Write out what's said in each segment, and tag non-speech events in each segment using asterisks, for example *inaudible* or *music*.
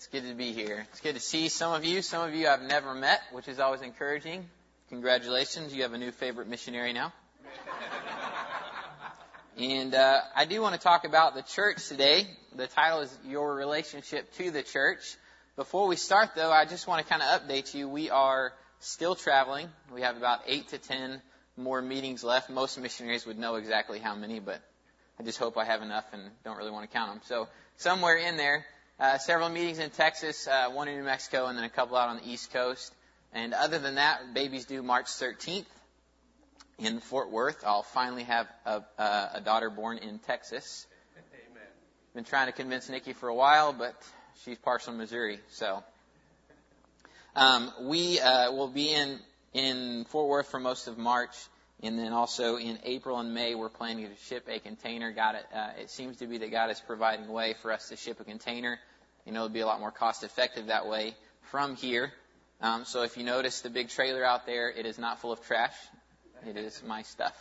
It's good to be here. It's good to see some of you. Some of you I've never met, which is always encouraging. Congratulations, you have a new favorite missionary now. and uh, I do want to talk about the church today. The title is Your Relationship to the Church. Before we start, though, I just want to kind of update you. We are still traveling. We have about eight to ten more meetings left. Most missionaries would know exactly how many, but I just hope I have enough and don't really want to count them. So somewhere in there, uh, several meetings in Texas, uh, one in New Mexico, and then a couple out on the East Coast. And other than that, baby's due March 13th in Fort Worth. I'll finally have a, a, a daughter born in Texas. Amen. Been trying to convince Nikki for a while, but she's partial Missouri, so. Um, we uh, will be in in Fort Worth for most of March, and then also in April and May, we're planning to ship a container. God, uh, it seems to be that God is providing a way for us to ship a container. You know, it'd be a lot more cost effective that way from here. Um, so if you notice the big trailer out there, it is not full of trash. It is my stuff.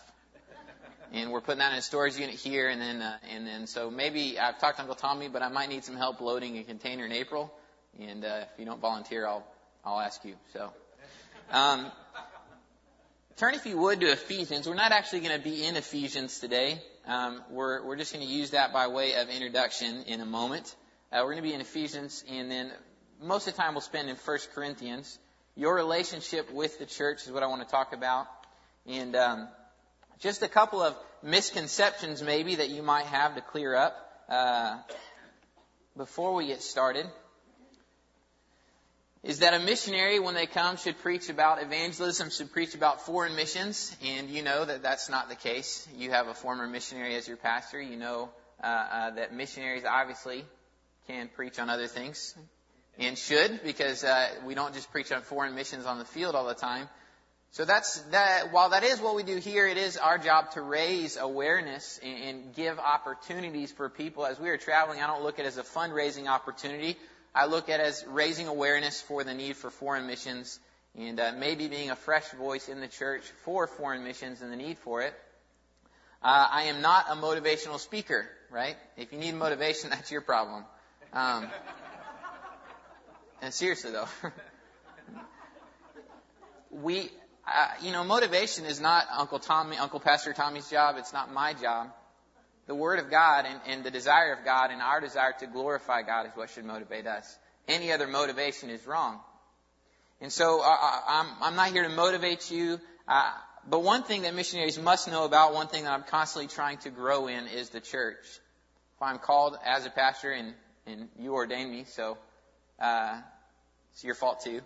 And we're putting that in a storage unit here, and then uh, and then so maybe I've talked to Uncle Tommy, but I might need some help loading a container in April. And uh, if you don't volunteer, I'll I'll ask you. So. Um, Turn, if you would, to Ephesians. We're not actually going to be in Ephesians today. Um, we're, we're just going to use that by way of introduction in a moment. Uh, we're going to be in Ephesians, and then most of the time we'll spend in 1 Corinthians. Your relationship with the church is what I want to talk about. And um, just a couple of misconceptions, maybe, that you might have to clear up uh, before we get started is that a missionary, when they come, should preach about evangelism, should preach about foreign missions, and you know that that's not the case. You have a former missionary as your pastor. You know uh, uh, that missionaries obviously can preach on other things and should, because uh, we don't just preach on foreign missions on the field all the time. So that's that. While that is what we do here, it is our job to raise awareness and, and give opportunities for people. As we are traveling, I don't look at it as a fundraising opportunity. I look at it as raising awareness for the need for foreign missions and uh, maybe being a fresh voice in the church for foreign missions and the need for it. Uh, I am not a motivational speaker, right? If you need motivation, *laughs* that's your problem. Um, and seriously though, *laughs* we, uh, you know, motivation is not Uncle Tommy, Uncle Pastor Tommy's job. It's not my job the Word of God and, and the desire of God and our desire to glorify God is what should motivate us. Any other motivation is wrong. And so uh, uh, I'm, I'm not here to motivate you. Uh, but one thing that missionaries must know about, one thing that I'm constantly trying to grow in is the church. If I'm called as a pastor and, and you ordained me, so uh, it's your fault too.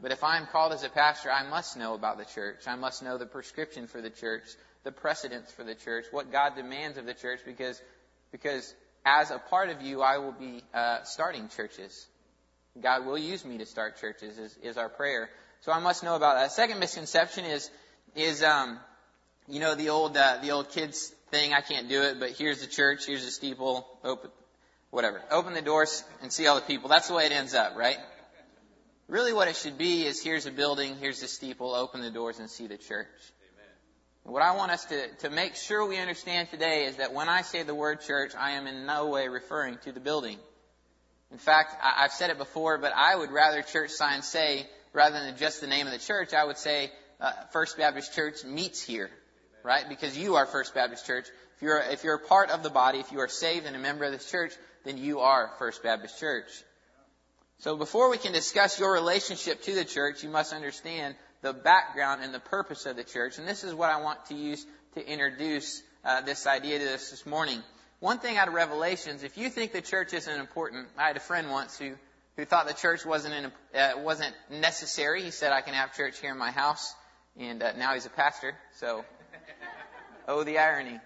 But if I'm called as a pastor, I must know about the church. I must know the prescription for the church the precedents for the church, what God demands of the church, because, because as a part of you, I will be uh, starting churches. God will use me to start churches, is, is our prayer. So I must know about that. Second misconception is, is um, you know, the old, uh, the old kids thing, I can't do it, but here's the church, here's the steeple, open, whatever. Open the doors and see all the people. That's the way it ends up, right? Really what it should be is here's a building, here's the steeple, open the doors and see the church. What I want us to, to make sure we understand today is that when I say the word church, I am in no way referring to the building. In fact, I, I've said it before, but I would rather church signs say, rather than just the name of the church, I would say uh, First Baptist Church meets here, right? Because you are First Baptist Church. If you're, if you're a part of the body, if you are saved and a member of this church, then you are First Baptist Church. So before we can discuss your relationship to the church, you must understand the background and the purpose of the church. And this is what I want to use to introduce uh, this idea to us this morning. One thing out of Revelations, if you think the church isn't important, I had a friend once who who thought the church wasn't in, uh, wasn't necessary. He said, "I can have church here in my house," and uh, now he's a pastor. So, *laughs* oh, the irony.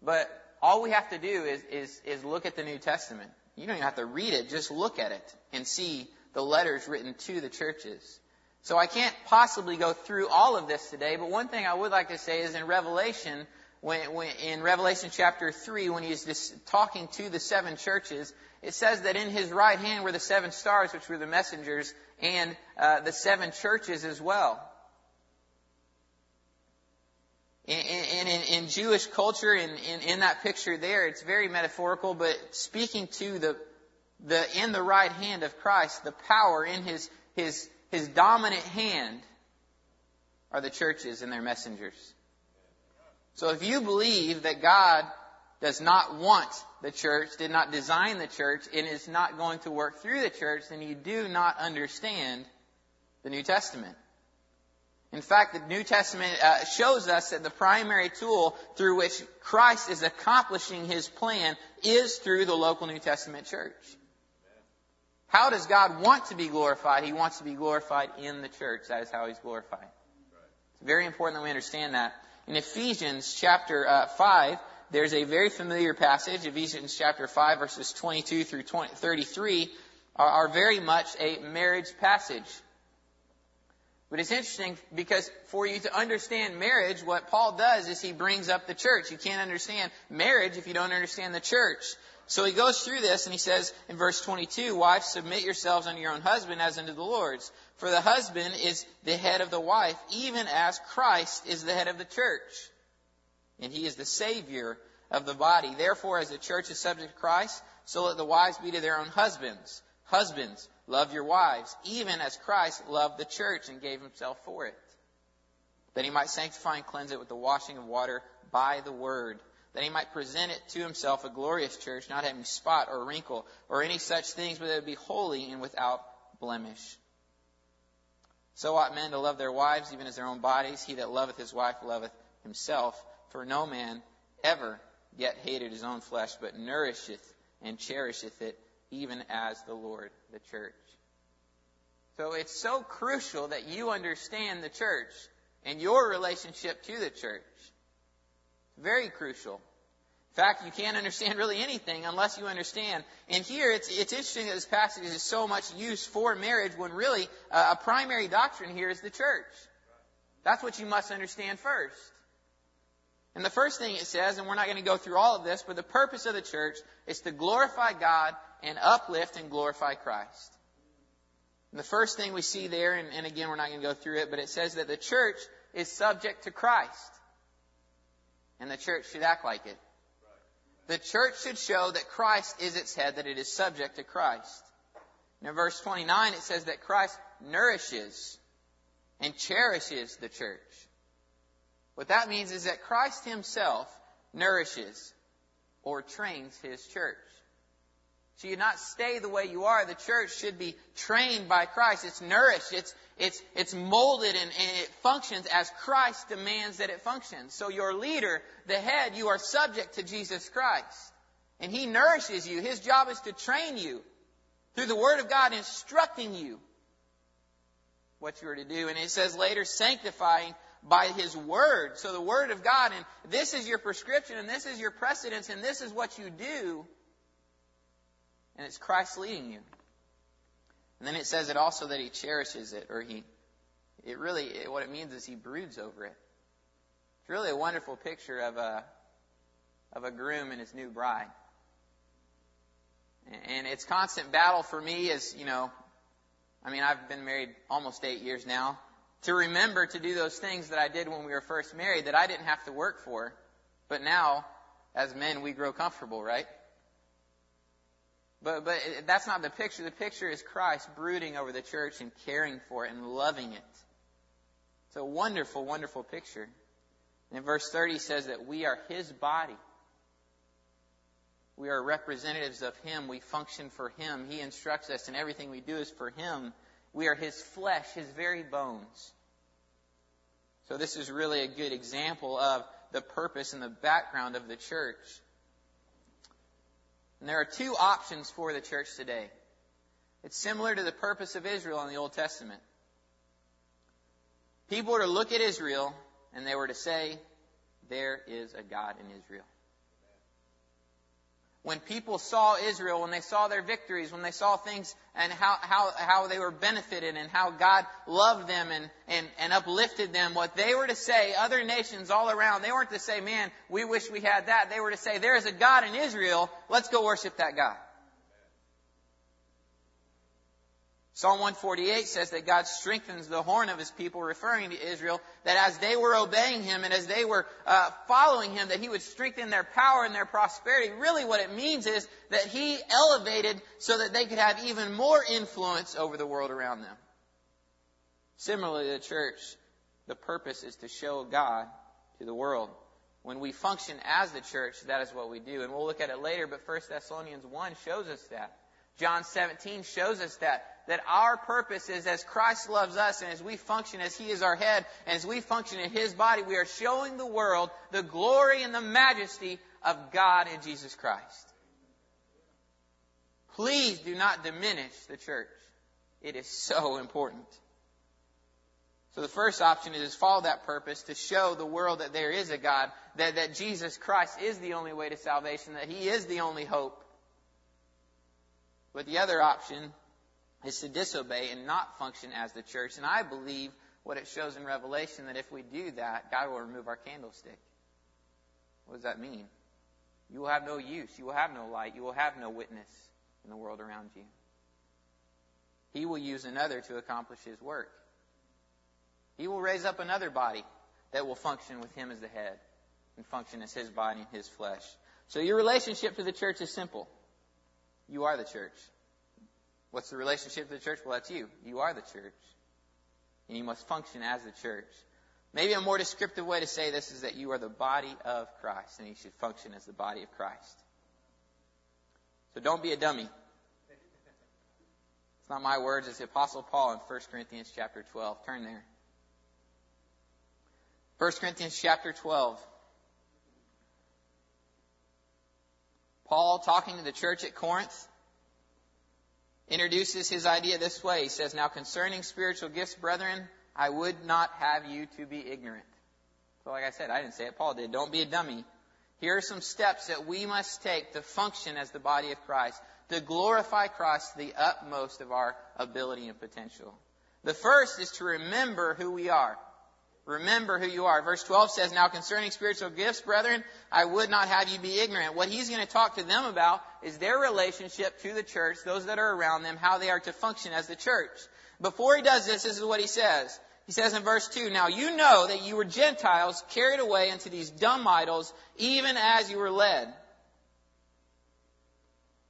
But all we have to do is, is is look at the New Testament. You don't even have to read it; just look at it and see the letters written to the churches. So I can't possibly go through all of this today, but one thing I would like to say is in Revelation, when, when, in Revelation chapter 3, when he's just talking to the seven churches, it says that in his right hand were the seven stars, which were the messengers, and uh, the seven churches as well. And in, in, Jewish culture, in, in, in that picture there, it's very metaphorical, but speaking to the the, in the right hand of Christ, the power in his, his, his dominant hand are the churches and their messengers. So if you believe that God does not want the church, did not design the church, and is not going to work through the church, then you do not understand the New Testament. In fact, the New Testament uh, shows us that the primary tool through which Christ is accomplishing his plan is through the local New Testament church. How does God want to be glorified? He wants to be glorified in the church. That is how he's glorified. It's very important that we understand that. In Ephesians chapter uh, 5, there's a very familiar passage. Ephesians chapter 5, verses 22 through 20, 33 are, are very much a marriage passage. But it's interesting because for you to understand marriage, what Paul does is he brings up the church. You can't understand marriage if you don't understand the church. So he goes through this and he says in verse 22, Wives, submit yourselves unto your own husband as unto the Lord's. For the husband is the head of the wife, even as Christ is the head of the church. And he is the Savior of the body. Therefore, as the church is subject to Christ, so let the wives be to their own husbands. Husbands, Love your wives, even as Christ loved the church and gave himself for it. That he might sanctify and cleanse it with the washing of water by the word. That he might present it to himself a glorious church, not having spot or wrinkle or any such things, but that it would be holy and without blemish. So ought men to love their wives even as their own bodies. He that loveth his wife loveth himself. For no man ever yet hated his own flesh, but nourisheth and cherisheth it, even as the Lord the church. So it's so crucial that you understand the church and your relationship to the church. Very crucial. In fact, you can't understand really anything unless you understand. And here, it's, it's interesting that this passage is so much used for marriage when really uh, a primary doctrine here is the church. That's what you must understand first. And the first thing it says, and we're not going to go through all of this, but the purpose of the church is to glorify God and uplift and glorify Christ. And the first thing we see there, and, and again, we're not going to go through it, but it says that the church is subject to Christ. And the church should act like it. The church should show that Christ is its head, that it is subject to Christ. And in verse 29, it says that Christ nourishes and cherishes the church. What that means is that Christ himself nourishes or trains his church. So you not stay the way you are. The church should be trained by Christ. It's nourished. It's, it's, it's molded and, and it functions as Christ demands that it functions. So your leader, the head, you are subject to Jesus Christ. And He nourishes you. His job is to train you through the Word of God, instructing you what you are to do. And it says later, sanctifying by His Word. So the Word of God, and this is your prescription, and this is your precedence, and this is what you do and it's Christ leading you. And then it says it also that he cherishes it, or he, it really, what it means is he broods over it. It's really a wonderful picture of a, of a groom and his new bride. And it's constant battle for me as, you know, I mean, I've been married almost eight years now, to remember to do those things that I did when we were first married that I didn't have to work for. But now, as men, we grow comfortable, right? But, but that's not the picture. The picture is Christ brooding over the church and caring for it and loving it. It's a wonderful, wonderful picture. And in verse 30 says that we are His body. We are representatives of Him. We function for Him. He instructs us, and everything we do is for Him. We are His flesh, His very bones. So this is really a good example of the purpose and the background of the church. And there are two options for the church today. It's similar to the purpose of Israel in the Old Testament. People were to look at Israel and they were to say, there is a God in Israel when people saw Israel, when they saw their victories, when they saw things and how, how, how they were benefited and how God loved them and, and, and uplifted them, what they were to say, other nations all around, they weren't to say, man, we wish we had that. They were to say, there is a God in Israel, let's go worship that God. Psalm 148 says that God strengthens the horn of his people, referring to Israel, that as they were obeying him and as they were uh, following him, that he would strengthen their power and their prosperity. Really what it means is that he elevated so that they could have even more influence over the world around them. Similarly, the church, the purpose is to show God to the world. When we function as the church, that is what we do. And we'll look at it later, but 1 Thessalonians 1 shows us that. John 17 shows us that, that our purpose is as Christ loves us and as we function as He is our head and as we function in His body, we are showing the world the glory and the majesty of God in Jesus Christ. Please do not diminish the church. It is so important. So the first option is follow that purpose to show the world that there is a God, that, that Jesus Christ is the only way to salvation, that He is the only hope. But the other option is to disobey and not function as the church. And I believe what it shows in Revelation that if we do that, God will remove our candlestick. What does that mean? You will have no use. You will have no light. You will have no witness in the world around you. He will use another to accomplish his work. He will raise up another body that will function with him as the head and function as his body and his flesh. So your relationship to the church is simple. You are the church. What's the relationship to the church? Well, that's you. You are the church. And you must function as the church. Maybe a more descriptive way to say this is that you are the body of Christ and you should function as the body of Christ. So don't be a dummy. It's not my words, it's the Apostle Paul in 1 Corinthians chapter 12. Turn there. 1 Corinthians chapter 12. Paul talking to the church at Corinth introduces his idea this way. He says, Now concerning spiritual gifts, brethren, I would not have you to be ignorant. So like I said, I didn't say it, Paul did. Don't be a dummy. Here are some steps that we must take to function as the body of Christ, to glorify Christ to the utmost of our ability and potential. The first is to remember who we are. Remember who you are. Verse 12 says, Now concerning spiritual gifts, brethren, I would not have you be ignorant. What he's going to talk to them about is their relationship to the church, those that are around them, how they are to function as the church. Before he does this, this is what he says. He says in verse 2, Now you know that you were Gentiles carried away into these dumb idols, even as you were led.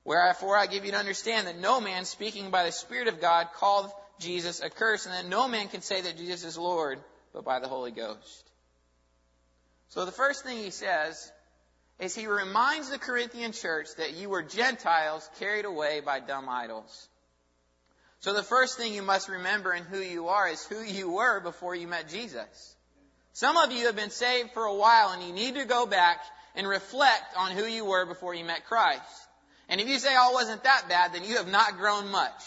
Wherefore I give you to understand that no man speaking by the Spirit of God called Jesus a curse, and that no man can say that Jesus is Lord but by the Holy Ghost. So the first thing he says is he reminds the Corinthian church that you were Gentiles carried away by dumb idols. So the first thing you must remember in who you are is who you were before you met Jesus. Some of you have been saved for a while and you need to go back and reflect on who you were before you met Christ. And if you say, oh, wasn't that bad, then you have not grown much.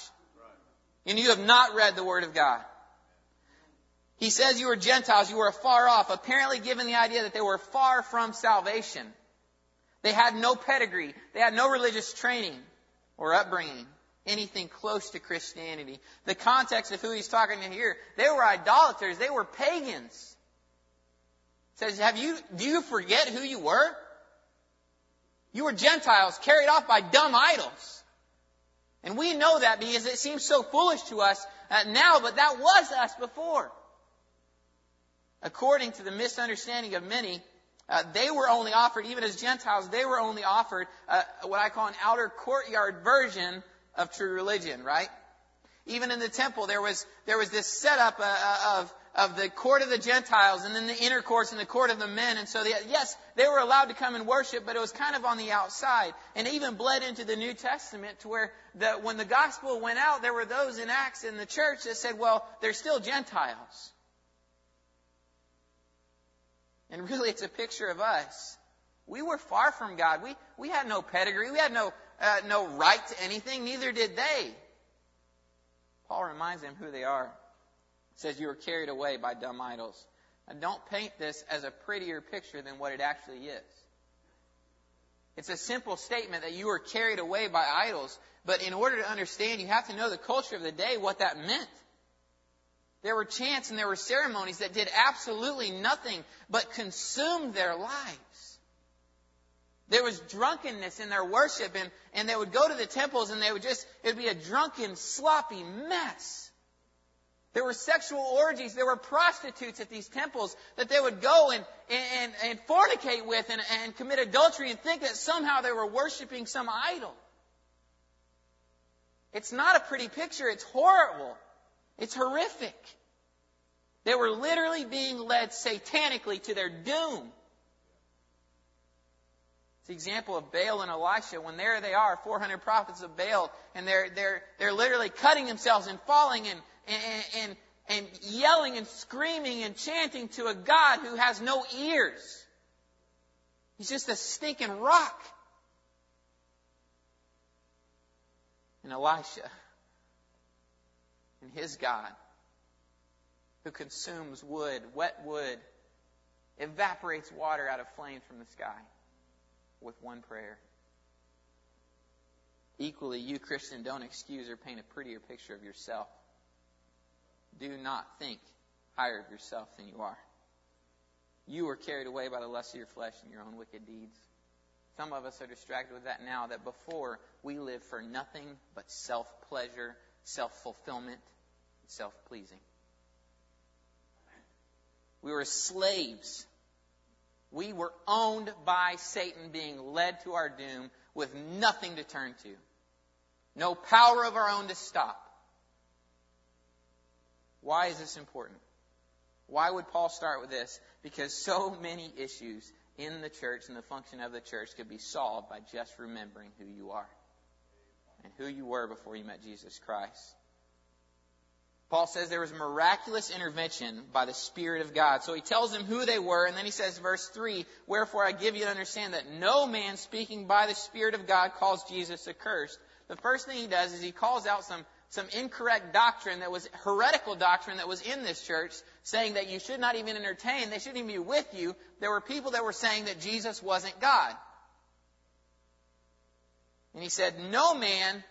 And you have not read the Word of God. He says you were Gentiles, you were far off, apparently given the idea that they were far from salvation. They had no pedigree. They had no religious training or upbringing, anything close to Christianity. The context of who he's talking to here, they were idolaters. They were pagans. says, have you, do you forget who you were? You were Gentiles carried off by dumb idols. And we know that because it seems so foolish to us uh, now, but that was us before according to the misunderstanding of many, uh, they were only offered, even as Gentiles, they were only offered uh, what I call an outer courtyard version of true religion, right? Even in the temple, there was there was this setup uh, uh of of the court of the Gentiles and then the inner courts and the court of the men. And so, the, yes, they were allowed to come and worship, but it was kind of on the outside. And even bled into the New Testament to where the, when the gospel went out, there were those in Acts in the church that said, well, they're still Gentiles. And really, it's a picture of us. We were far from God. We, we had no pedigree. We had no, uh, no right to anything. Neither did they. Paul reminds them who they are. He says, You were carried away by dumb idols. Now, don't paint this as a prettier picture than what it actually is. It's a simple statement that you were carried away by idols. But in order to understand, you have to know the culture of the day, what that meant. There were chants and there were ceremonies that did absolutely nothing but consume their lives. There was drunkenness in their worship, and, and they would go to the temples and they would just, it would be a drunken, sloppy mess. There were sexual orgies. There were prostitutes at these temples that they would go and, and, and fornicate with and, and commit adultery and think that somehow they were worshiping some idol. It's not a pretty picture. It's horrible. It's horrific. They were literally being led satanically to their doom. It's the example of Baal and Elisha when there they are, 400 prophets of Baal, and they're, they're, they're literally cutting themselves and falling and, and, and, and yelling and screaming and chanting to a God who has no ears. He's just a stinking rock. And Elisha and his God who consumes wood, wet wood, evaporates water out of flames from the sky with one prayer. Equally, you, Christian, don't excuse or paint a prettier picture of yourself. Do not think higher of yourself than you are. You are carried away by the lust of your flesh and your own wicked deeds. Some of us are distracted with that now, that before we lived for nothing but self pleasure, self fulfillment, self pleasing. We were slaves we were owned by Satan, being led to our doom with nothing to turn to. No power of our own to stop. Why is this important? Why would Paul start with this? Because so many issues in the church and the function of the church could be solved by just remembering who you are and who you were before you met Jesus Christ. Paul says there was miraculous intervention by the Spirit of God. So he tells them who they were, and then he says, verse 3, Wherefore I give you to understand that no man speaking by the Spirit of God calls Jesus accursed. The first thing he does is he calls out some, some incorrect doctrine that was heretical doctrine that was in this church, saying that you should not even entertain, they shouldn't even be with you. There were people that were saying that Jesus wasn't God. And he said, No man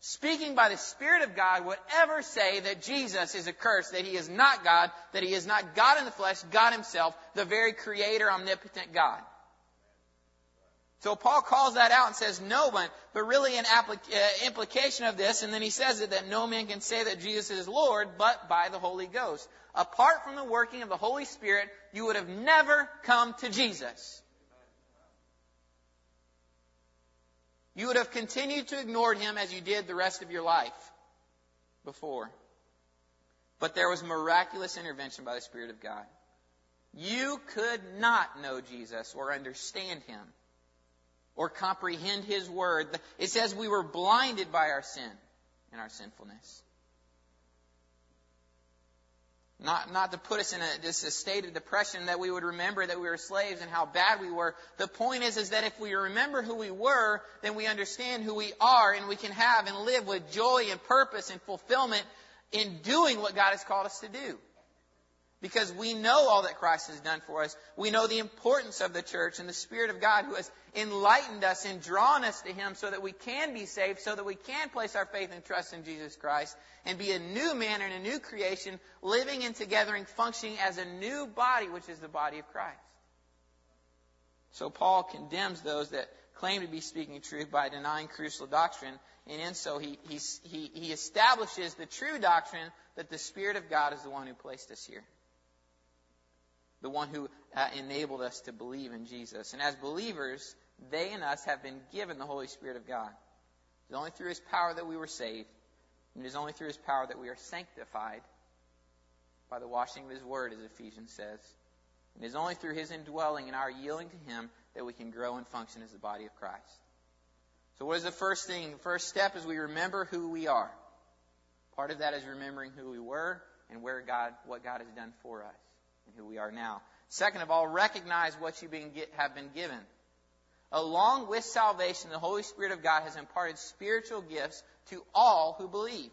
speaking by the Spirit of God, would ever say that Jesus is accursed, that he is not God, that he is not God in the flesh, God himself, the very creator, omnipotent God. So Paul calls that out and says no one, but really an uh, implication of this, and then he says it that no man can say that Jesus is Lord but by the Holy Ghost. Apart from the working of the Holy Spirit, you would have never come to Jesus. You would have continued to ignore him as you did the rest of your life before. But there was miraculous intervention by the Spirit of God. You could not know Jesus or understand him or comprehend his word. It says we were blinded by our sin and our sinfulness. Not, not to put us in a, just a state of depression that we would remember that we were slaves and how bad we were. The point is, is that if we remember who we were, then we understand who we are and we can have and live with joy and purpose and fulfillment in doing what God has called us to do. Because we know all that Christ has done for us. We know the importance of the church and the Spirit of God who has enlightened us and drawn us to Him so that we can be saved, so that we can place our faith and trust in Jesus Christ and be a new man and a new creation, living and together and functioning as a new body, which is the body of Christ. So Paul condemns those that claim to be speaking truth by denying crucial doctrine, and in so he, he, he, he establishes the true doctrine that the Spirit of God is the one who placed us here the one who uh, enabled us to believe in Jesus. And as believers, they and us have been given the Holy Spirit of God. It's only through His power that we were saved, and it is only through His power that we are sanctified by the washing of His Word, as Ephesians says. And it is only through His indwelling and our yielding to Him that we can grow and function as the body of Christ. So what is the first thing? The first step is we remember who we are. Part of that is remembering who we were and where God, what God has done for us and who we are now. Second of all, recognize what you have been given. Along with salvation, the Holy Spirit of God has imparted spiritual gifts to all who believe.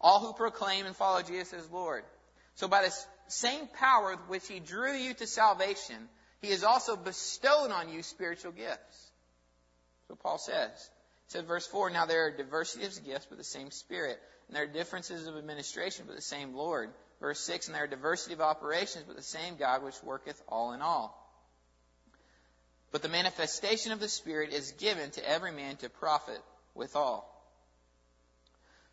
All who proclaim and follow Jesus as Lord. So by the same power with which He drew you to salvation, He has also bestowed on you spiritual gifts. So Paul says. He said verse 4, Now there are diversity of gifts, but the same Spirit. And there are differences of administration, but the same Lord. Verse 6, And there are diversity of operations, but the same God which worketh all in all. But the manifestation of the Spirit is given to every man to profit withal.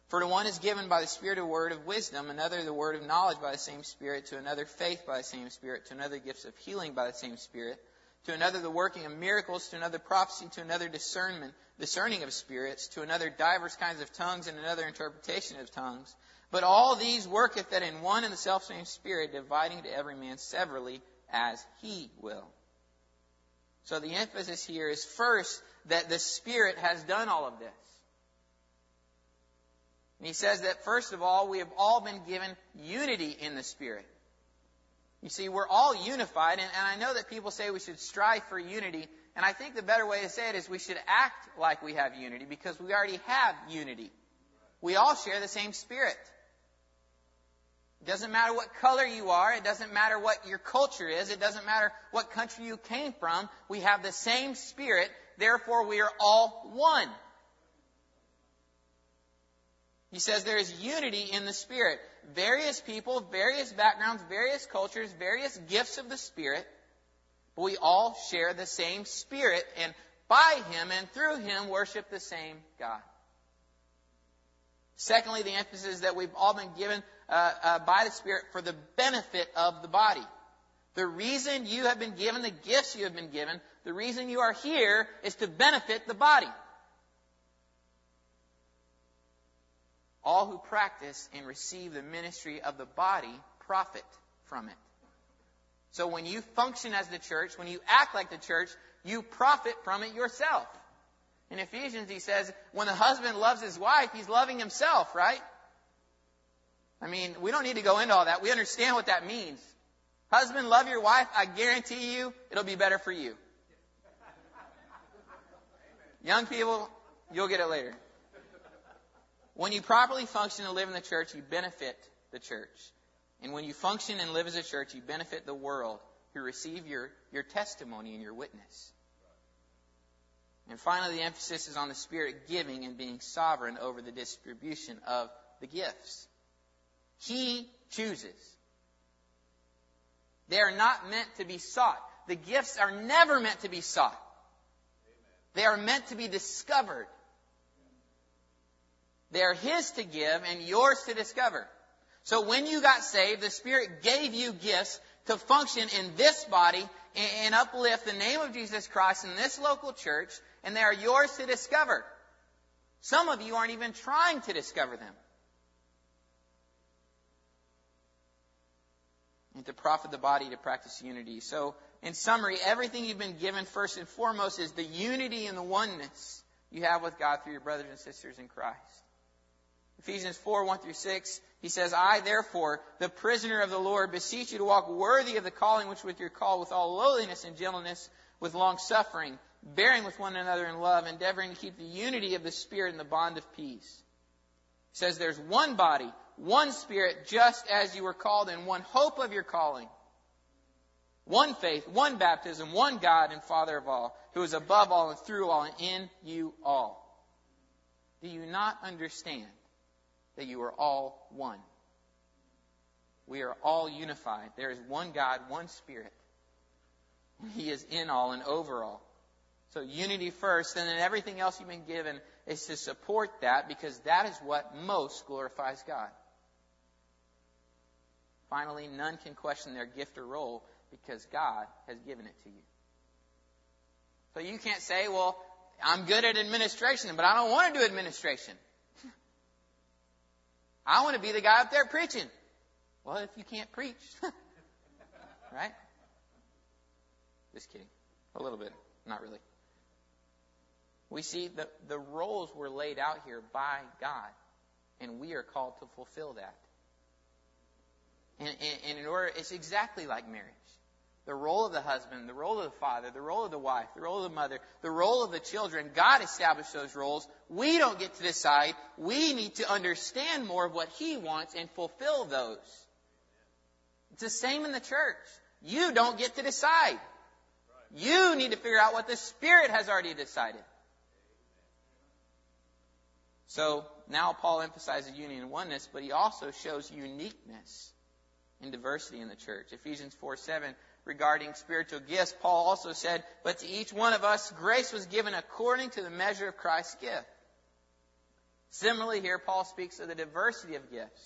For to one is given by the Spirit a word of wisdom, another the word of knowledge by the same Spirit, to another faith by the same Spirit, to another gifts of healing by the same Spirit, to another the working of miracles, to another prophecy, to another discernment, discerning of spirits, to another divers kinds of tongues, and another interpretation of tongues. But all these worketh that in one and the selfsame Spirit, dividing to every man severally as he will. So the emphasis here is first that the Spirit has done all of this. And he says that first of all, we have all been given unity in the Spirit. You see, we're all unified, and, and I know that people say we should strive for unity, and I think the better way to say it is we should act like we have unity because we already have unity. We all share the same Spirit. It doesn't matter what color you are. It doesn't matter what your culture is. It doesn't matter what country you came from. We have the same Spirit. Therefore, we are all one. He says there is unity in the Spirit. Various people, various backgrounds, various cultures, various gifts of the Spirit. But we all share the same Spirit and by Him and through Him worship the same God. Secondly, the emphasis that we've all been given uh, uh, by the Spirit for the benefit of the body. The reason you have been given the gifts you have been given, the reason you are here is to benefit the body. All who practice and receive the ministry of the body profit from it. So when you function as the church, when you act like the church, you profit from it yourself. In Ephesians, he says, when the husband loves his wife, he's loving himself, right? I mean, we don't need to go into all that. We understand what that means. Husband, love your wife. I guarantee you it'll be better for you. Young people, you'll get it later. When you properly function and live in the church, you benefit the church. And when you function and live as a church, you benefit the world who receive your, your testimony and your witness. And finally, the emphasis is on the Spirit giving and being sovereign over the distribution of the gifts. He chooses. They are not meant to be sought. The gifts are never meant to be sought. They are meant to be discovered. They are His to give and yours to discover. So when you got saved, the Spirit gave you gifts to function in this body and uplift the name of Jesus Christ in this local church, and they are yours to discover. Some of you aren't even trying to discover them. And to profit the body to practice unity. So, in summary, everything you've been given first and foremost is the unity and the oneness you have with God through your brothers and sisters in Christ. Ephesians 4, 1 through 6, he says, I therefore, the prisoner of the Lord, beseech you to walk worthy of the calling which with your call with all lowliness and gentleness, with long suffering, bearing with one another in love, endeavoring to keep the unity of the Spirit in the bond of peace. He says there's one body, one Spirit, just as you were called in one hope of your calling. One faith, one baptism, one God and Father of all, who is above all and through all and in you all. Do you not understand that you are all one? We are all unified. There is one God, one Spirit. He is in all and over all. So unity first, and then everything else you've been given is to support that because that is what most glorifies God. Finally, none can question their gift or role because God has given it to you. So you can't say, well, I'm good at administration, but I don't want to do administration. *laughs* I want to be the guy up there preaching. Well, if you can't preach, *laughs* right? Just kidding. A little bit. Not really. We see the, the roles were laid out here by God, and we are called to fulfill that. And, and, and in order, it's exactly like marriage. The role of the husband, the role of the father, the role of the wife, the role of the mother, the role of the children. God established those roles. We don't get to decide. We need to understand more of what He wants and fulfill those. It's the same in the church. You don't get to decide. You need to figure out what the Spirit has already decided. So now Paul emphasizes union and oneness, but he also shows uniqueness in diversity in the church. Ephesians 4 7, regarding spiritual gifts, Paul also said, But to each one of us, grace was given according to the measure of Christ's gift. Similarly, here, Paul speaks of the diversity of gifts.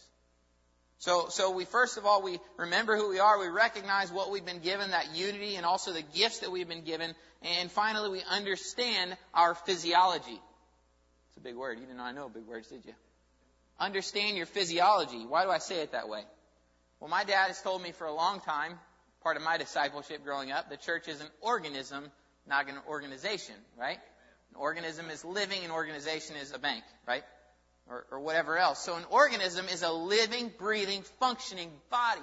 So, so we first of all, we remember who we are, we recognize what we've been given, that unity, and also the gifts that we've been given, and finally, we understand our physiology. It's a big word. You didn't know I know big words, did you? Understand your physiology. Why do I say it that way? Well, my dad has told me for a long time, part of my discipleship growing up, the church is an organism, not an organization, right? An organism is living, an organization is a bank, right? Or, or whatever else. So an organism is a living, breathing, functioning body.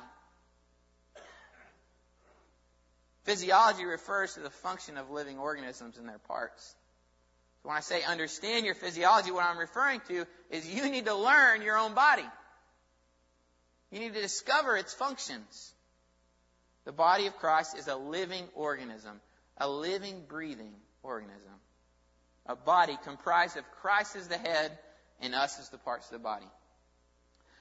Physiology refers to the function of living organisms and their parts. So when I say understand your physiology, what I'm referring to is you need to learn your own body. You need to discover its functions. The body of Christ is a living organism, a living, breathing organism. A body comprised of Christ as the head and us as the parts of the body.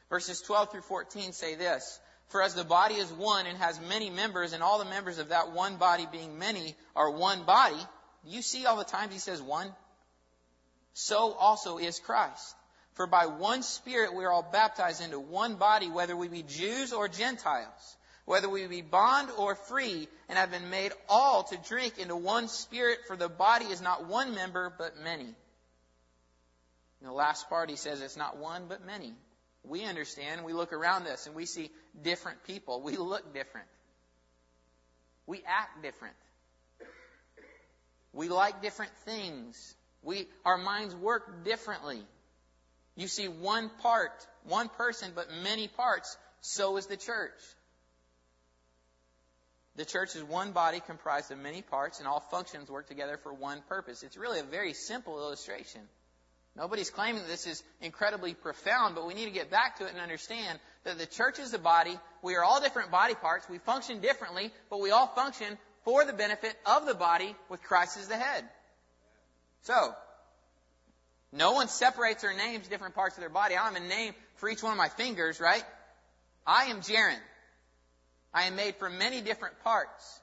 Verses 12 through 14 say this, For as the body is one and has many members, and all the members of that one body being many are one body, you see all the times he says one? So also is Christ. For by one Spirit we are all baptized into one body, whether we be Jews or Gentiles, whether we be bond or free, and have been made all to drink into one Spirit, for the body is not one member, but many. In the last part, he says it's not one, but many. We understand, we look around us, and we see different people. We look different. We act different. We like different things. We, our minds work differently. You see one part, one person, but many parts. So is the church. The church is one body comprised of many parts, and all functions work together for one purpose. It's really a very simple illustration. Nobody's claiming that this is incredibly profound, but we need to get back to it and understand that the church is a body. We are all different body parts. We function differently, but we all function for the benefit of the body with Christ as the head. So, no one separates or names different parts of their body. I don't a name for each one of my fingers, right? I am Jaron. I am made from many different parts.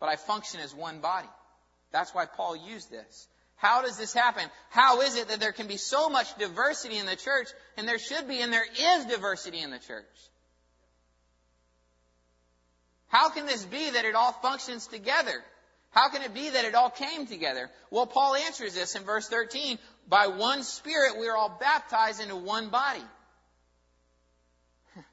But I function as one body. That's why Paul used this. How does this happen? How is it that there can be so much diversity in the church, and there should be, and there is diversity in the church? How can this be that it all functions together? How can it be that it all came together? Well, Paul answers this in verse 13. By one Spirit we are all baptized into one body. *laughs*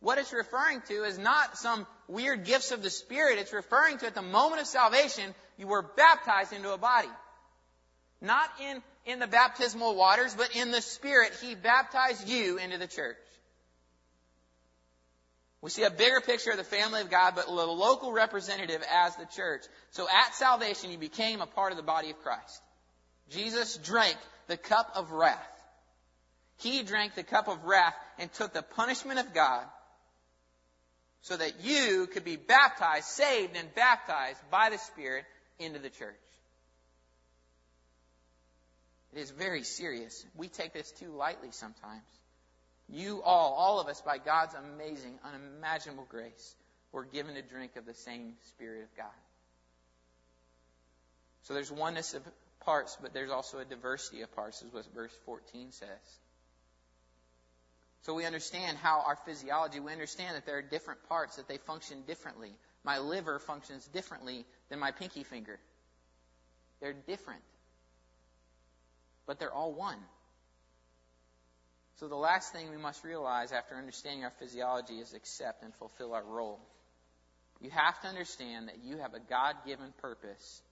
What it's referring to is not some weird gifts of the Spirit. It's referring to at the moment of salvation, you were baptized into a body. Not in, in the baptismal waters, but in the Spirit, He baptized you into the church. We see a bigger picture of the family of God, but the local representative as the church. So at salvation, you became a part of the body of Christ. Jesus drank the cup of wrath. He drank the cup of wrath and took the punishment of God so that you could be baptized, saved, and baptized by the Spirit into the church. It is very serious. We take this too lightly sometimes. You all, all of us, by God's amazing, unimaginable grace, were given to drink of the same Spirit of God. So there's oneness of parts, but there's also a diversity of parts, is what verse 14 says. So we understand how our physiology, we understand that there are different parts, that they function differently. My liver functions differently than my pinky finger. They're different. But they're all one. So the last thing we must realize after understanding our physiology is accept and fulfill our role. You have to understand that you have a God given purpose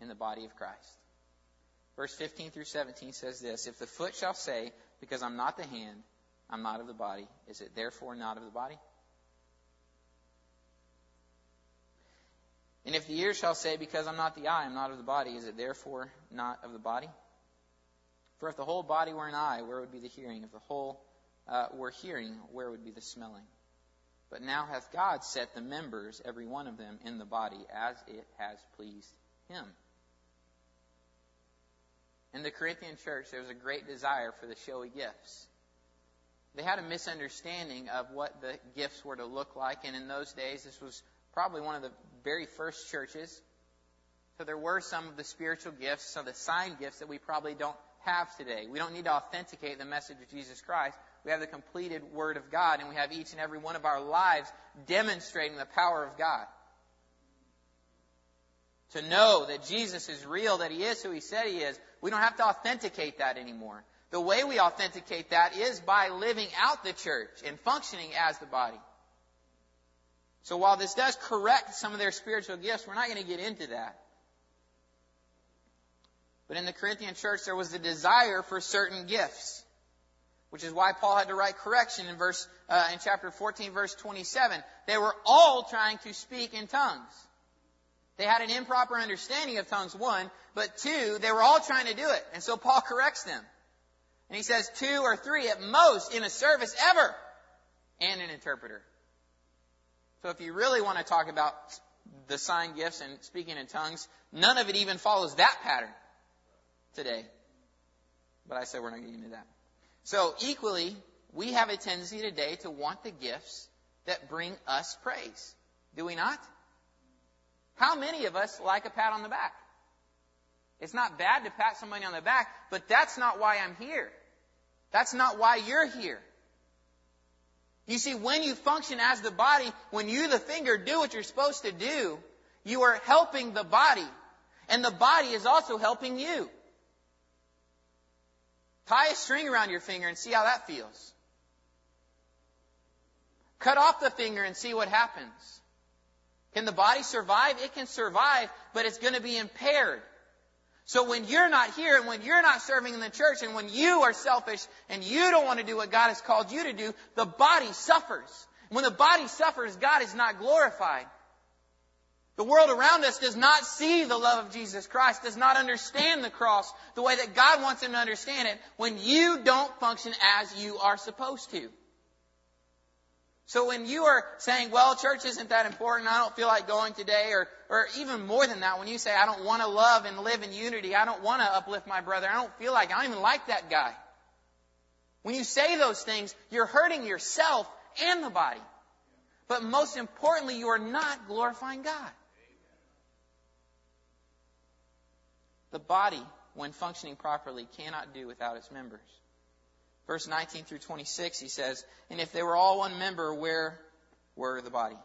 in the body of Christ. Verse 15 through 17 says this If the foot shall say, Because I'm not the hand, I'm not of the body, is it therefore not of the body? And if the ear shall say, Because I'm not the eye, I'm not of the body, is it therefore not of the body? For if the whole body were an eye, where would be the hearing? If the whole uh, were hearing, where would be the smelling? But now hath God set the members, every one of them, in the body as it has pleased him. In the Corinthian church, there was a great desire for the showy gifts. they had a misunderstanding of what the gifts were to look like. And in those days, this was probably one of the very first churches. So there were some of the spiritual gifts, some of the sign gifts that we probably don't have today. We don't need to authenticate the message of Jesus Christ. We have the completed Word of God, and we have each and every one of our lives demonstrating the power of God. To know that Jesus is real, that He is who He said He is, we don't have to authenticate that anymore. The way we authenticate that is by living out the church and functioning as the body. So while this does correct some of their spiritual gifts, we're not going to get into that. But in the Corinthian church, there was the desire for certain gifts, which is why Paul had to write correction in verse uh, in chapter 14, verse 27. They were all trying to speak in tongues. They had an improper understanding of tongues, one, but two, they were all trying to do it. And so Paul corrects them. And he says two or three at most in a service ever, and an interpreter. So if you really want to talk about the sign gifts and speaking in tongues, none of it even follows that pattern today. But I said we're not getting into that. So equally, we have a tendency today to want the gifts that bring us praise. Do we not? How many of us like a pat on the back? It's not bad to pat somebody on the back, but that's not why I'm here. That's not why you're here. You see, when you function as the body, when you, the finger, do what you're supposed to do, you are helping the body. And the body is also helping you. Tie a string around your finger and see how that feels. Cut off the finger and see what happens. Can the body survive? It can survive, but it's going to be impaired. So when you're not here and when you're not serving in the church and when you are selfish and you don't want to do what God has called you to do, the body suffers. When the body suffers, God is not glorified. The world around us does not see the love of Jesus Christ, does not understand the cross the way that God wants them to understand it when you don't function as you are supposed to. So when you are saying, well, church isn't that important, I don't feel like going today, or, or even more than that, when you say, I don't want to love and live in unity, I don't want to uplift my brother, I don't feel like, I don't even like that guy. When you say those things, you're hurting yourself and the body. But most importantly, you are not glorifying God. The body, when functioning properly, cannot do without its members. Verse 19 through 26, he says, And if they were all one member, where were the body?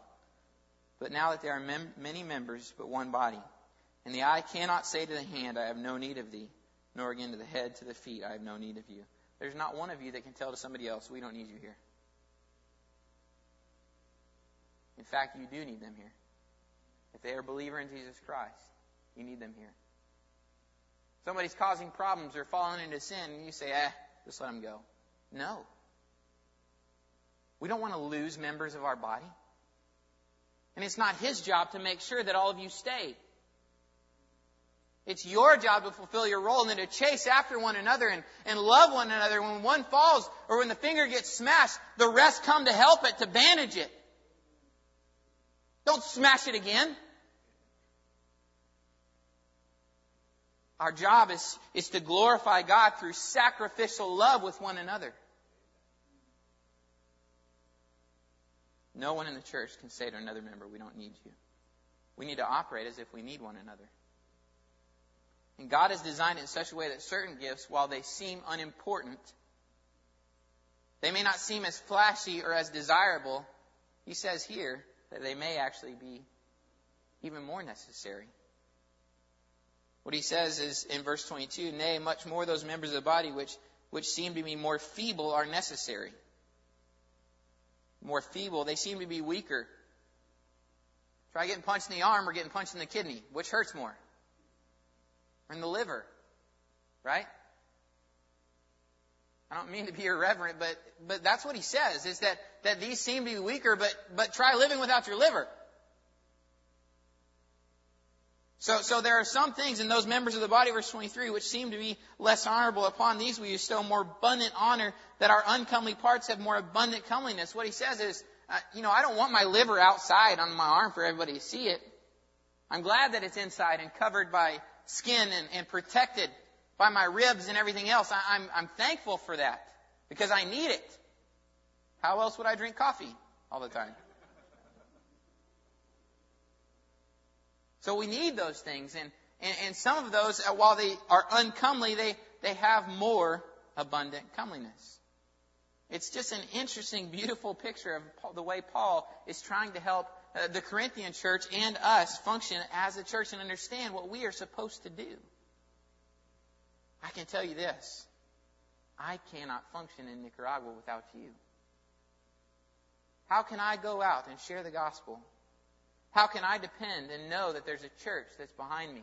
But now that there are mem- many members, but one body. And the eye cannot say to the hand, I have no need of thee, nor again to the head, to the feet, I have no need of you. There's not one of you that can tell to somebody else, we don't need you here. In fact, you do need them here. If they are a believer in Jesus Christ, you need them here. Somebody's causing problems or falling into sin, and you say, eh, just let them go. No. We don't want to lose members of our body. And it's not his job to make sure that all of you stay. It's your job to fulfill your role and then to chase after one another and, and love one another. When one falls or when the finger gets smashed, the rest come to help it, to bandage it. Don't smash it again. Our job is, is to glorify God through sacrificial love with one another. No one in the church can say to another member, we don't need you. We need to operate as if we need one another. And God has designed it in such a way that certain gifts, while they seem unimportant, they may not seem as flashy or as desirable. He says here that they may actually be even more necessary. What he says is in verse 22, nay, much more those members of the body which, which seem to be more feeble are necessary. More feeble, they seem to be weaker. Try getting punched in the arm or getting punched in the kidney. Which hurts more? Or in the liver? Right? I don't mean to be irreverent, but, but that's what he says, is that, that these seem to be weaker, but, but try living without your liver. So, so there are some things in those members of the body, verse 23, which seem to be less honorable. Upon these we bestow more abundant honor, that our uncomely parts have more abundant comeliness. What he says is, uh, you know, I don't want my liver outside on my arm for everybody to see it. I'm glad that it's inside and covered by skin and, and protected by my ribs and everything else. I, I'm, I'm thankful for that because I need it. How else would I drink coffee all the time? So we need those things. And, and, and some of those, uh, while they are uncomely, they, they have more abundant comeliness. It's just an interesting, beautiful picture of the way Paul is trying to help uh, the Corinthian church and us function as a church and understand what we are supposed to do. I can tell you this. I cannot function in Nicaragua without you. How can I go out and share the gospel? How can I depend and know that there's a church that's behind me?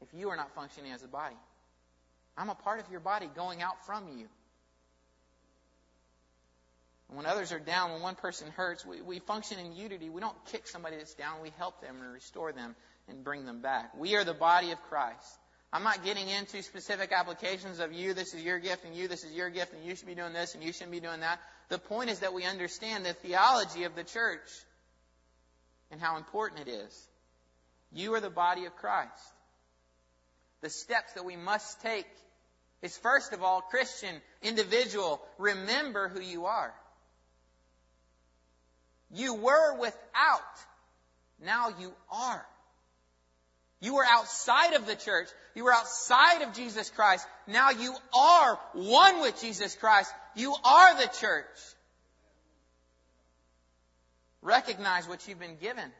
If you are not functioning as a body, I'm a part of your body going out from you. And when others are down, when one person hurts, we, we function in unity. We don't kick somebody that's down. We help them and restore them and bring them back. We are the body of Christ. I'm not getting into specific applications of you, this is your gift, and you, this is your gift, and you should be doing this, and you shouldn't be doing that. The point is that we understand the theology of the church and how important it is. You are the body of Christ. The steps that we must take is first of all, Christian, individual, remember who you are. You were without. Now you are. You were outside of the church. You were outside of Jesus Christ. Now you are one with Jesus Christ. You are the church. Recognize what you've been given.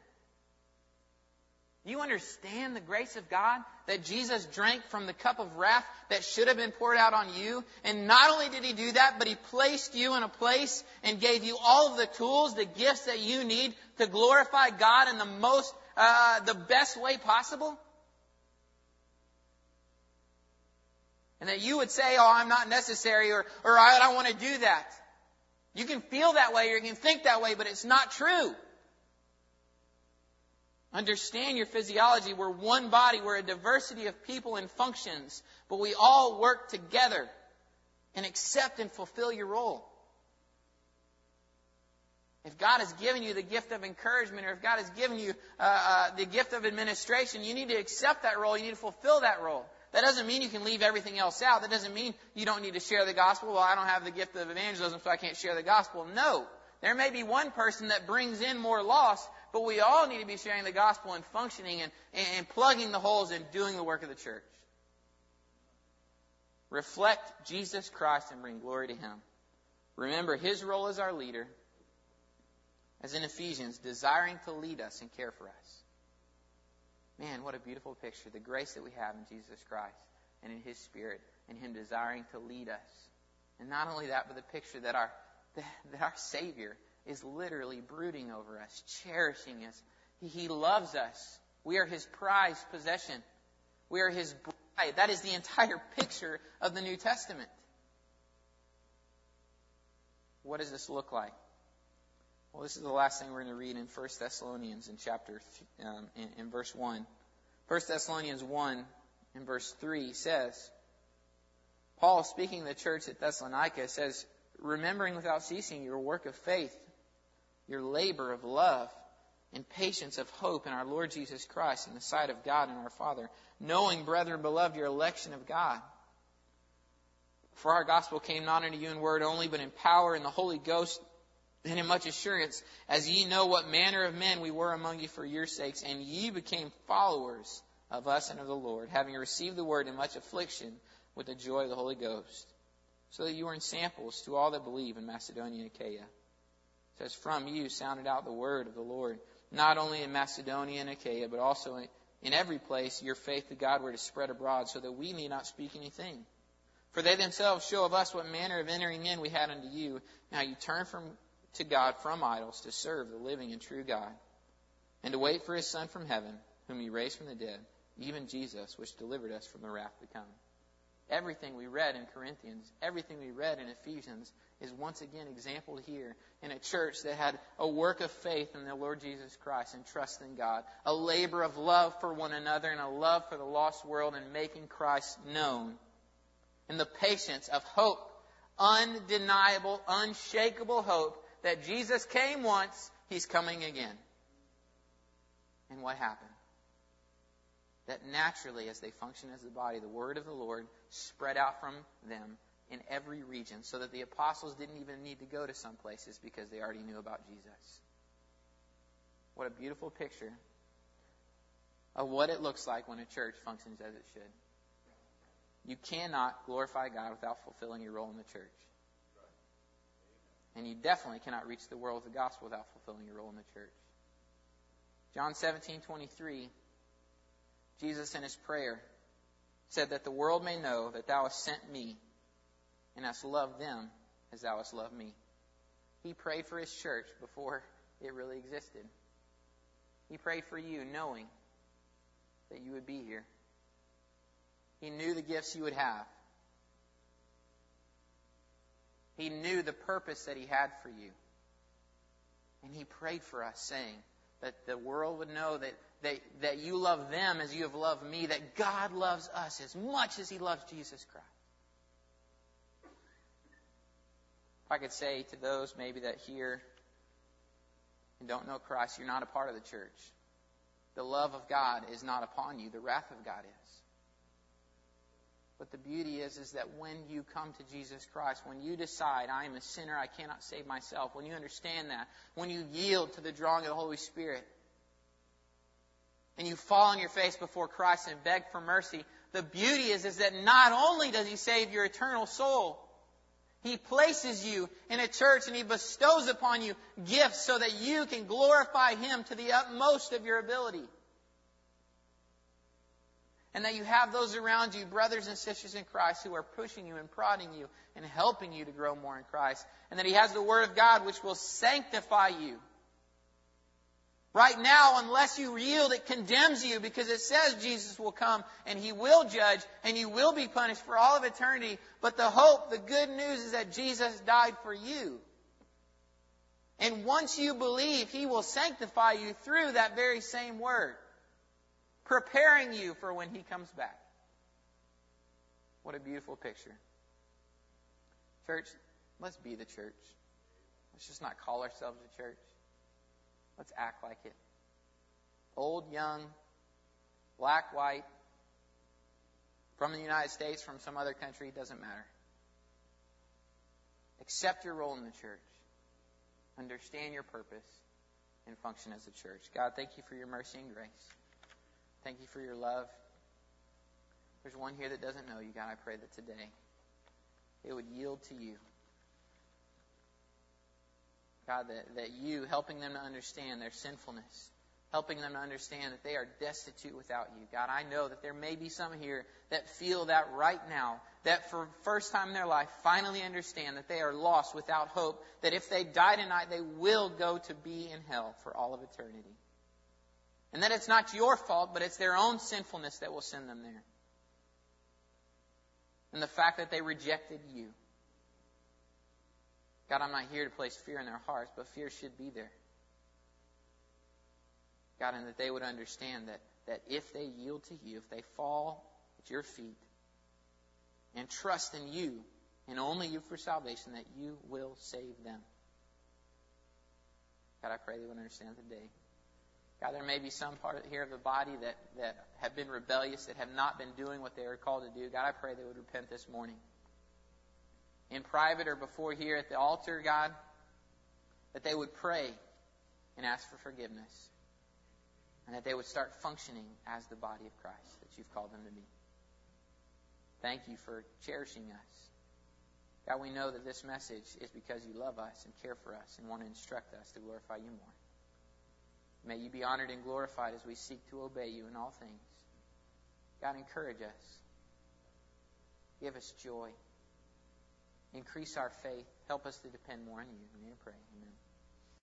You understand the grace of God that Jesus drank from the cup of wrath that should have been poured out on you. And not only did he do that, but he placed you in a place and gave you all of the tools, the gifts that you need to glorify God in the most, uh, the best way possible. And that you would say, oh, I'm not necessary or, or I don't want to do that. You can feel that way or you can think that way, but it's not true. Understand your physiology. We're one body. We're a diversity of people and functions, but we all work together and accept and fulfill your role. If God has given you the gift of encouragement or if God has given you uh, uh, the gift of administration, you need to accept that role. You need to fulfill that role. That doesn't mean you can leave everything else out. That doesn't mean you don't need to share the gospel. Well, I don't have the gift of evangelism, so I can't share the gospel. No. There may be one person that brings in more loss, but we all need to be sharing the gospel and functioning and, and plugging the holes and doing the work of the church. Reflect Jesus Christ and bring glory to Him. Remember His role as our leader, as in Ephesians, desiring to lead us and care for us. Man, what a beautiful picture. The grace that we have in Jesus Christ and in His Spirit and Him desiring to lead us. And not only that, but the picture that our, *laughs* that our Savior is literally brooding over us, cherishing us. He loves us. We are His prized possession. We are His bride. That is the entire picture of the New Testament. What does this look like? Well, this is the last thing we're going to read in 1 Thessalonians in chapter, um, in, in verse 1. 1 Thessalonians 1 in verse 3 says, Paul, speaking to the church at Thessalonica, says, remembering without ceasing your work of faith, your labor of love, and patience of hope in our Lord Jesus Christ in the sight of God and our Father, knowing, brethren beloved, your election of God. For our gospel came not unto you in word only, but in power in the Holy Ghost and in much assurance, as ye know what manner of men we were among you for your sakes, and ye became followers of us and of the Lord, having received the word in much affliction with the joy of the Holy Ghost, so that you were ensamples to all that believe in Macedonia and Achaia. It says, From you sounded out the word of the Lord, not only in Macedonia and Achaia, but also in every place your faith to God were to spread abroad, so that we need not speak anything. For they themselves show of us what manner of entering in we had unto you, and how you turn from to God from idols to serve the living and true God, and to wait for his Son from heaven, whom he raised from the dead, even Jesus, which delivered us from the wrath to come. Everything we read in Corinthians, everything we read in Ephesians is once again exampled here in a church that had a work of faith in the Lord Jesus Christ and trust in God, a labor of love for one another and a love for the lost world and making Christ known, and the patience of hope, undeniable, unshakable hope that Jesus came once, he's coming again. And what happened? That naturally, as they function as the body, the word of the Lord spread out from them in every region, so that the apostles didn't even need to go to some places because they already knew about Jesus. What a beautiful picture of what it looks like when a church functions as it should. You cannot glorify God without fulfilling your role in the church. And you definitely cannot reach the world with the gospel without fulfilling your role in the church. John 17:23 Jesus in his prayer said that the world may know that thou hast sent me and hast loved them as thou hast loved me. He prayed for his church before it really existed. He prayed for you knowing that you would be here. He knew the gifts you would have. He knew the purpose that He had for you. And He prayed for us, saying that the world would know that, that, that you love them as you have loved me, that God loves us as much as He loves Jesus Christ. I could say to those maybe that hear and don't know Christ, you're not a part of the church. The love of God is not upon you, the wrath of God is. But the beauty is, is that when you come to Jesus Christ, when you decide, I am a sinner, I cannot save myself, when you understand that, when you yield to the drawing of the Holy Spirit, and you fall on your face before Christ and beg for mercy, the beauty is, is that not only does He save your eternal soul, He places you in a church and He bestows upon you gifts so that you can glorify Him to the utmost of your ability and that you have those around you, brothers and sisters in Christ, who are pushing you and prodding you and helping you to grow more in Christ, and that He has the Word of God which will sanctify you. Right now, unless you yield, it condemns you because it says Jesus will come and He will judge and you will be punished for all of eternity. But the hope, the good news is that Jesus died for you. And once you believe, He will sanctify you through that very same Word preparing you for when he comes back. What a beautiful picture. Church, let's be the church. Let's just not call ourselves a church. Let's act like it. Old, young, black, white, from the United States, from some other country, it doesn't matter. Accept your role in the church. Understand your purpose and function as a church. God, thank you for your mercy and grace. Thank you for your love. There's one here that doesn't know you, God. I pray that today it would yield to you. God, that, that you, helping them to understand their sinfulness, helping them to understand that they are destitute without you. God, I know that there may be some here that feel that right now, that for the first time in their life finally understand that they are lost without hope, that if they die tonight, they will go to be in hell for all of eternity. And that it's not your fault, but it's their own sinfulness that will send them there. And the fact that they rejected you. God, I'm not here to place fear in their hearts, but fear should be there. God, and that they would understand that, that if they yield to you, if they fall at your feet and trust in you and only you for salvation, that you will save them. God, I pray they would understand today. God, there may be some part here of the body that, that have been rebellious, that have not been doing what they are called to do. God, I pray they would repent this morning. In private or before here at the altar, God, that they would pray and ask for forgiveness. And that they would start functioning as the body of Christ that you've called them to be. Thank you for cherishing us. God, we know that this message is because you love us and care for us and want to instruct us to glorify you more. May you be honored and glorified as we seek to obey you in all things. God, encourage us. Give us joy. Increase our faith. Help us to depend more on you. May I pray. Amen.